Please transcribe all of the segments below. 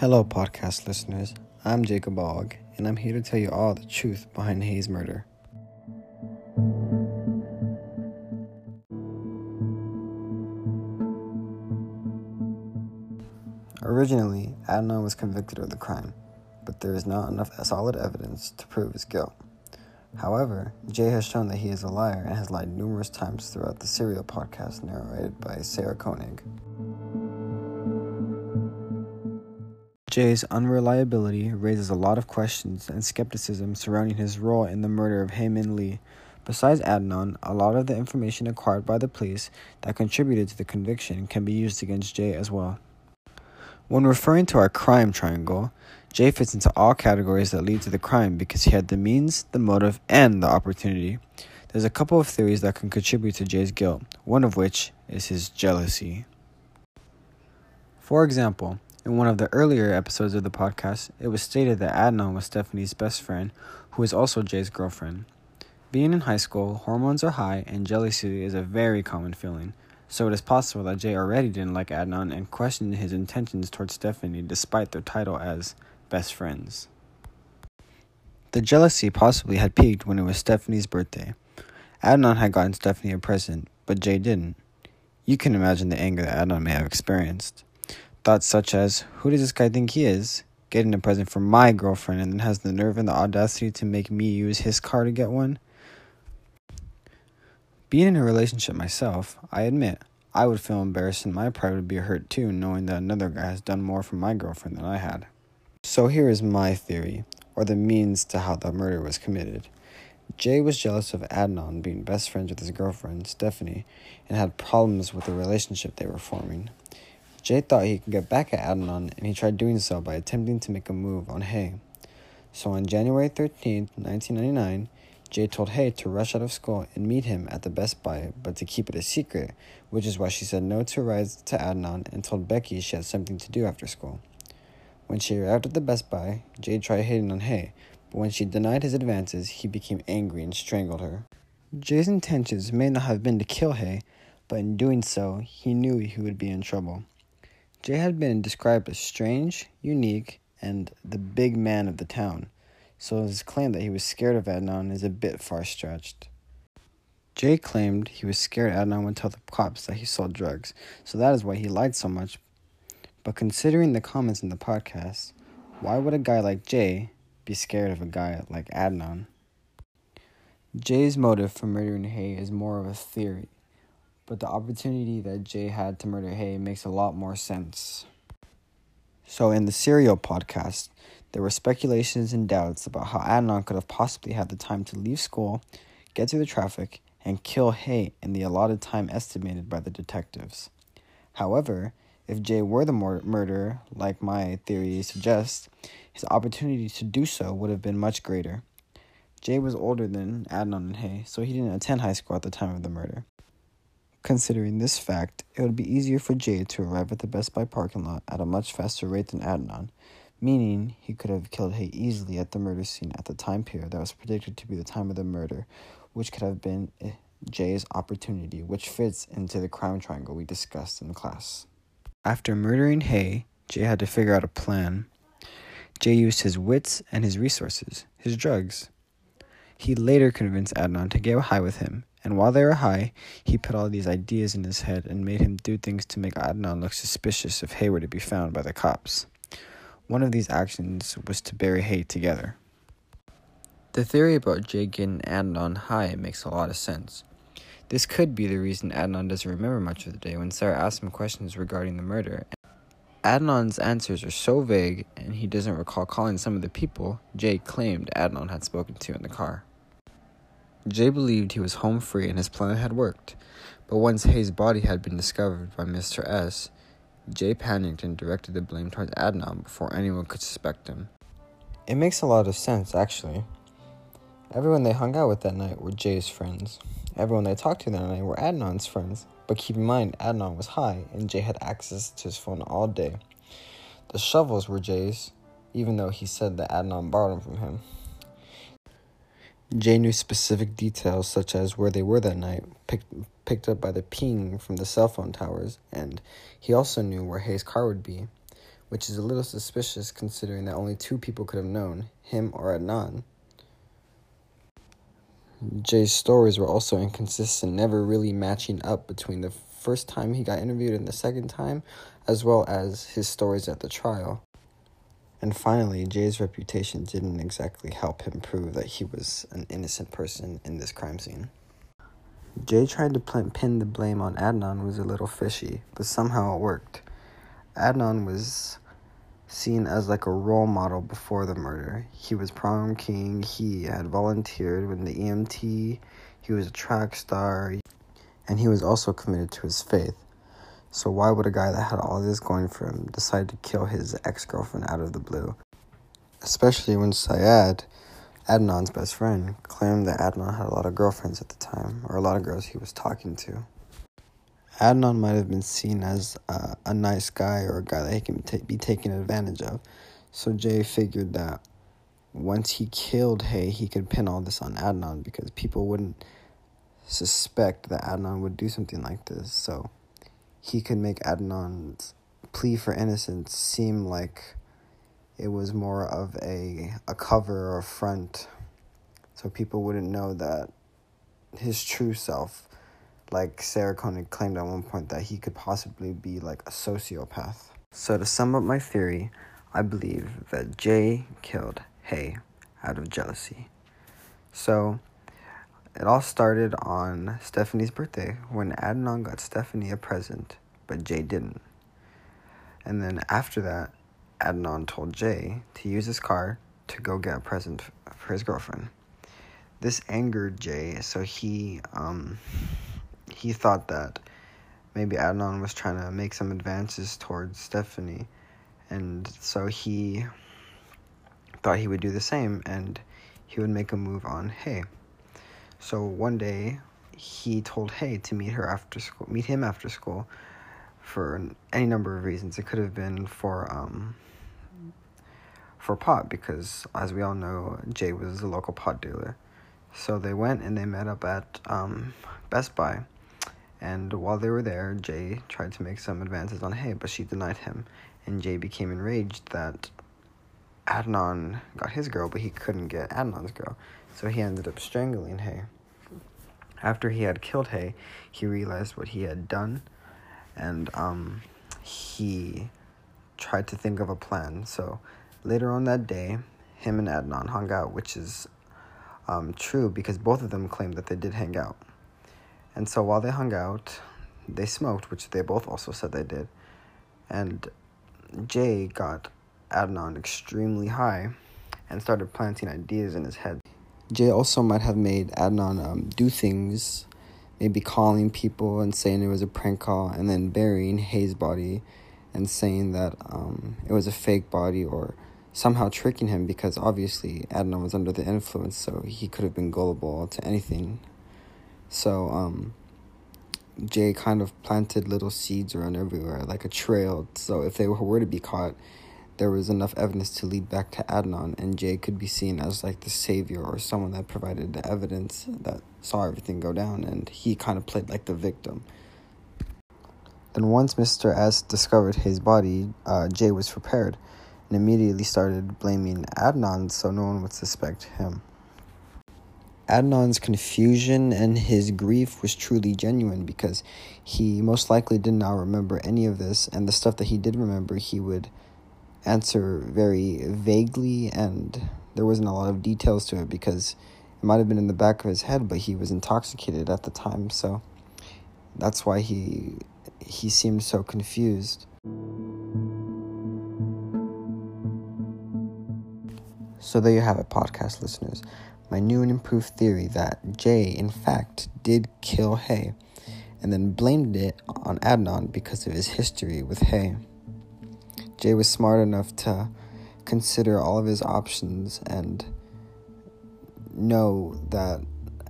Hello, podcast listeners. I'm Jacob Ogg, and I'm here to tell you all the truth behind Hae's murder. Originally, Adnan was convicted of the crime, but there is not enough solid evidence to prove his guilt. However, Jay has shown that he is a liar and has lied numerous times throughout the serial podcast narrated by Sarah Koenig. Jay's unreliability raises a lot of questions and skepticism surrounding his role in the murder of Hae Min Lee. Besides Adnan, a lot of the information acquired by the police that contributed to the conviction can be used against Jay as well. When referring to our crime triangle, Jay fits into all categories that lead to the crime because he had the means, the motive, and the opportunity. There's a couple of theories that can contribute to Jay's guilt, one of which is his jealousy. For example, in one of the earlier episodes of the podcast, it was stated that Adnan was Stephanie's best friend, who is also Jay's girlfriend. Being in high school, hormones are high, and jealousy is a very common feeling, so it is possible that Jay already didn't like Adnan and questioned his intentions towards Stephanie despite their title as best friends. The jealousy possibly had peaked when it was Stephanie's birthday. Adnan had gotten Stephanie a present, but Jay didn't. You can imagine the anger that Adnan may have experienced. Thoughts such as, Who does this guy think he is? Getting a present for my girlfriend and then has the nerve and the audacity to make me use his car to get one? Being in a relationship myself, I admit, I would feel embarrassed and my pride would be hurt too, knowing that another guy has done more for my girlfriend than I had. So here is my theory, or the means to how the murder was committed. Jay was jealous of Adnan being best friends with his girlfriend, Stephanie, and had problems with the relationship they were forming. Jay thought he could get back at Adnan, and he tried doing so by attempting to make a move on Hae. So on January 13, 1999, Jay told Hae to rush out of school and meet him at the Best Buy, but to keep it a secret, which is why she said no to rides to Adnan and told Becky she had something to do after school. When she arrived at the Best Buy, Jay tried hitting on Hae, but when she denied his advances, he became angry and strangled her. Jay's intentions may not have been to kill Hae, but in doing so, he knew he would be in trouble. Jay had been described as strange, unique, and the big man of the town, so his claim that he was scared of Adnan is a bit far stretched. Jay claimed he was scared Adnan would tell the cops that he sold drugs, so that is why he lied so much. But considering the comments in the podcast, why would a guy like Jay be scared of a guy like Adnan? Jay's motive for murdering Hae is more of a theory but the opportunity that Jay had to murder Hae makes a lot more sense. So, in the Serial podcast, there were speculations and doubts about how Adnan could have possibly had the time to leave school, get through the traffic, and kill Hae in the allotted time estimated by the detectives. However, if Jay were the mur- murderer, like my theory suggests, his opportunity to do so would have been much greater. Jay was older than Adnan and Hae, so he didn't attend high school at the time of the murder. Considering this fact, it would be easier for Jay to arrive at the Best Buy parking lot at a much faster rate than Adnan, meaning he could have killed Hae easily at the murder scene at the time period that was predicted to be the time of the murder, which could have been eh, Jay's opportunity, which fits into the crime triangle we discussed in class. After murdering Hae, Jay had to figure out a plan. Jay used his wits and his resources, his drugs. He later convinced Adnan to get high with him and while they were high, he put all these ideas in his head and made him do things to make Adnan look suspicious if Hae were to be found by the cops. One of these actions was to bury Hae together. The theory about Jay getting Adnan high makes a lot of sense. This could be the reason Adnan doesn't remember much of the day when Sarah asked him questions regarding the murder. Adnan's answers are so vague, and he doesn't recall calling some of the people Jay claimed Adnan had spoken to in the car. Jay believed he was home free and his plan had worked, but once Hae's body had been discovered by Mr. S, Jay panicked and directed the blame towards Adnan before anyone could suspect him. It makes a lot of sense, actually. Everyone they hung out with that night were Jay's friends. Everyone they talked to that night were Adnan's friends. But keep in mind, Adnan was high and Jay had access to his phone all day. The shovels were Jay's, even though he said that Adnan borrowed them from him. Jay knew specific details such as where they were that night, picked, picked up by the ping from the cell phone towers, and he also knew where Hae's car would be. which is a little suspicious considering that only two people could have known him or Adnan. Jay's stories were also inconsistent, never really matching up between the first time he got interviewed and the second time, as well as his stories at the trial. And finally, Jay's reputation didn't exactly help him prove that he was an innocent person in this crime scene. Jay trying to pin the blame on Adnan was a little fishy, but somehow it worked. Adnan was seen as like a role model before the murder. He was prom king, he had volunteered with the EMT, he was a track star, and he was also committed to his faith. So why would a guy that had all this going for him decide to kill his ex-girlfriend out of the blue? Especially when Syed, Adnan's best friend, claimed that Adnan had a lot of girlfriends at the time, or a lot of girls he was talking to. Adnan might have been seen as uh, a nice guy or a guy that he can t- be taken advantage of. So Jay figured that once he killed Hae, he could pin all this on Adnan because people wouldn't suspect that Adnan would do something like this. So he could make Adnan's plea for innocence seem like it was more of a a cover or a front so people wouldn't know that his true self like Sarah Koenig claimed at one point that he could possibly be like a sociopath. So to sum up my theory, I believe that Jay killed Hae out of jealousy. So it all started on Stephanie's birthday when Adnan got Stephanie a present, but Jay didn't. And then after that, Adnan told Jay to use his car to go get a present for his girlfriend. This angered Jay, so he um, he thought that maybe Adnan was trying to make some advances towards Stephanie, and so he thought he would do the same and he would make a move on Hae. So one day he told Hae to meet her after school, meet him after school, for any number of reasons. It could have been for um for pot because, as we all know, Jay was a local pot dealer. So they went and they met up at um, Best Buy and while they were there, Jay tried to make some advances on Hae, but she denied him. And Jay became enraged that Adnan got his girl, but he couldn't get Adnan's girl. So he ended up strangling Hae. After he had killed Hae, he realized what he had done, and um, he tried to think of a plan. So later on that day, him and Adnan hung out, which is um, true because both of them claimed that they did hang out. And so while they hung out, they smoked, which they both also said they did. And Jay got Adnan extremely high and started planting ideas in his head. Jay also might have made Adnan um, do things, maybe calling people and saying it was a prank call, and then burying Hae's body and saying that um, it was a fake body or somehow tricking him because obviously Adnan was under the influence, so he could have been gullible to anything so um, Jay kind of planted little seeds around everywhere, like a trail. So if they were to be caught, there was enough evidence to lead back to Adnan, and Jay could be seen as like the savior or someone that provided the evidence that saw everything go down, and he kind of played like the victim. Then once Mr. S discovered his body, uh, Jay was prepared and immediately started blaming Adnan so no one would suspect him. Adnan's confusion and his grief was truly genuine because he most likely did not remember any of this, and the stuff that he did remember, he would answer very vaguely, and there wasn't a lot of details to it because it might have been in the back of his head, but he was intoxicated at the time, so that's why he he seemed so confused. So there you have it, podcast listeners my new and improved theory that Jay, in fact, did kill Hae, and then blamed it on Adnan because of his history with Hae. Jay was smart enough to consider all of his options and know that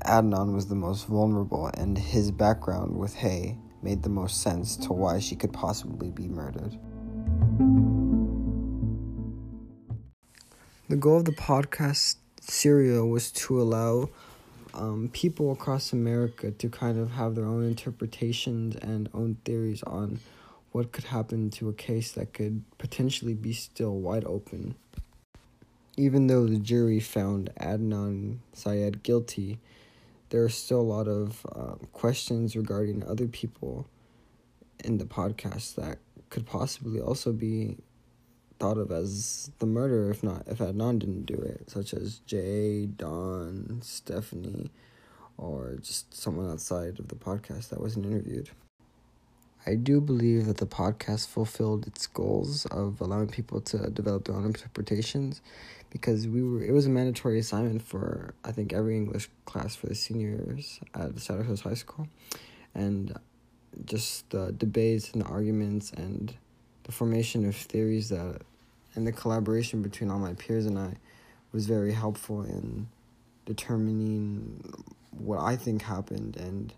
Adnan was the most vulnerable, and his background with Hae made the most sense to why she could possibly be murdered. The goal of the podcast serial was to allow um, people across America to kind of have their own interpretations and own theories on what could happen to a case that could potentially be still wide open. Even though the jury found Adnan Syed guilty, there are still a lot of uh, questions regarding other people in the podcast that could possibly also be thought of as the murderer if not if Adnan didn't do it, such as Jay, Don, Stephanie, or just someone outside of the podcast that wasn't interviewed. I do believe that the podcast fulfilled its goals of allowing people to develop their own interpretations because we were it was a mandatory assignment for I think every English class for the seniors at the Saddle Hills High School. And just the debates and the arguments and the formation of theories that and the collaboration between all my peers and I was very helpful in determining what I think happened and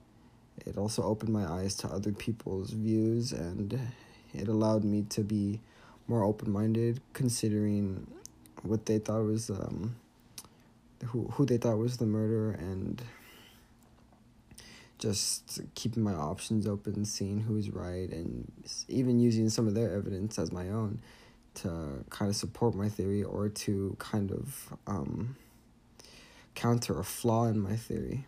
it also opened my eyes to other people's views and it allowed me to be more open-minded considering what they thought was um who who they thought was the murderer and just keeping my options open seeing who's right and even using some of their evidence as my own to kind of support my theory or to kind of um, counter a flaw in my theory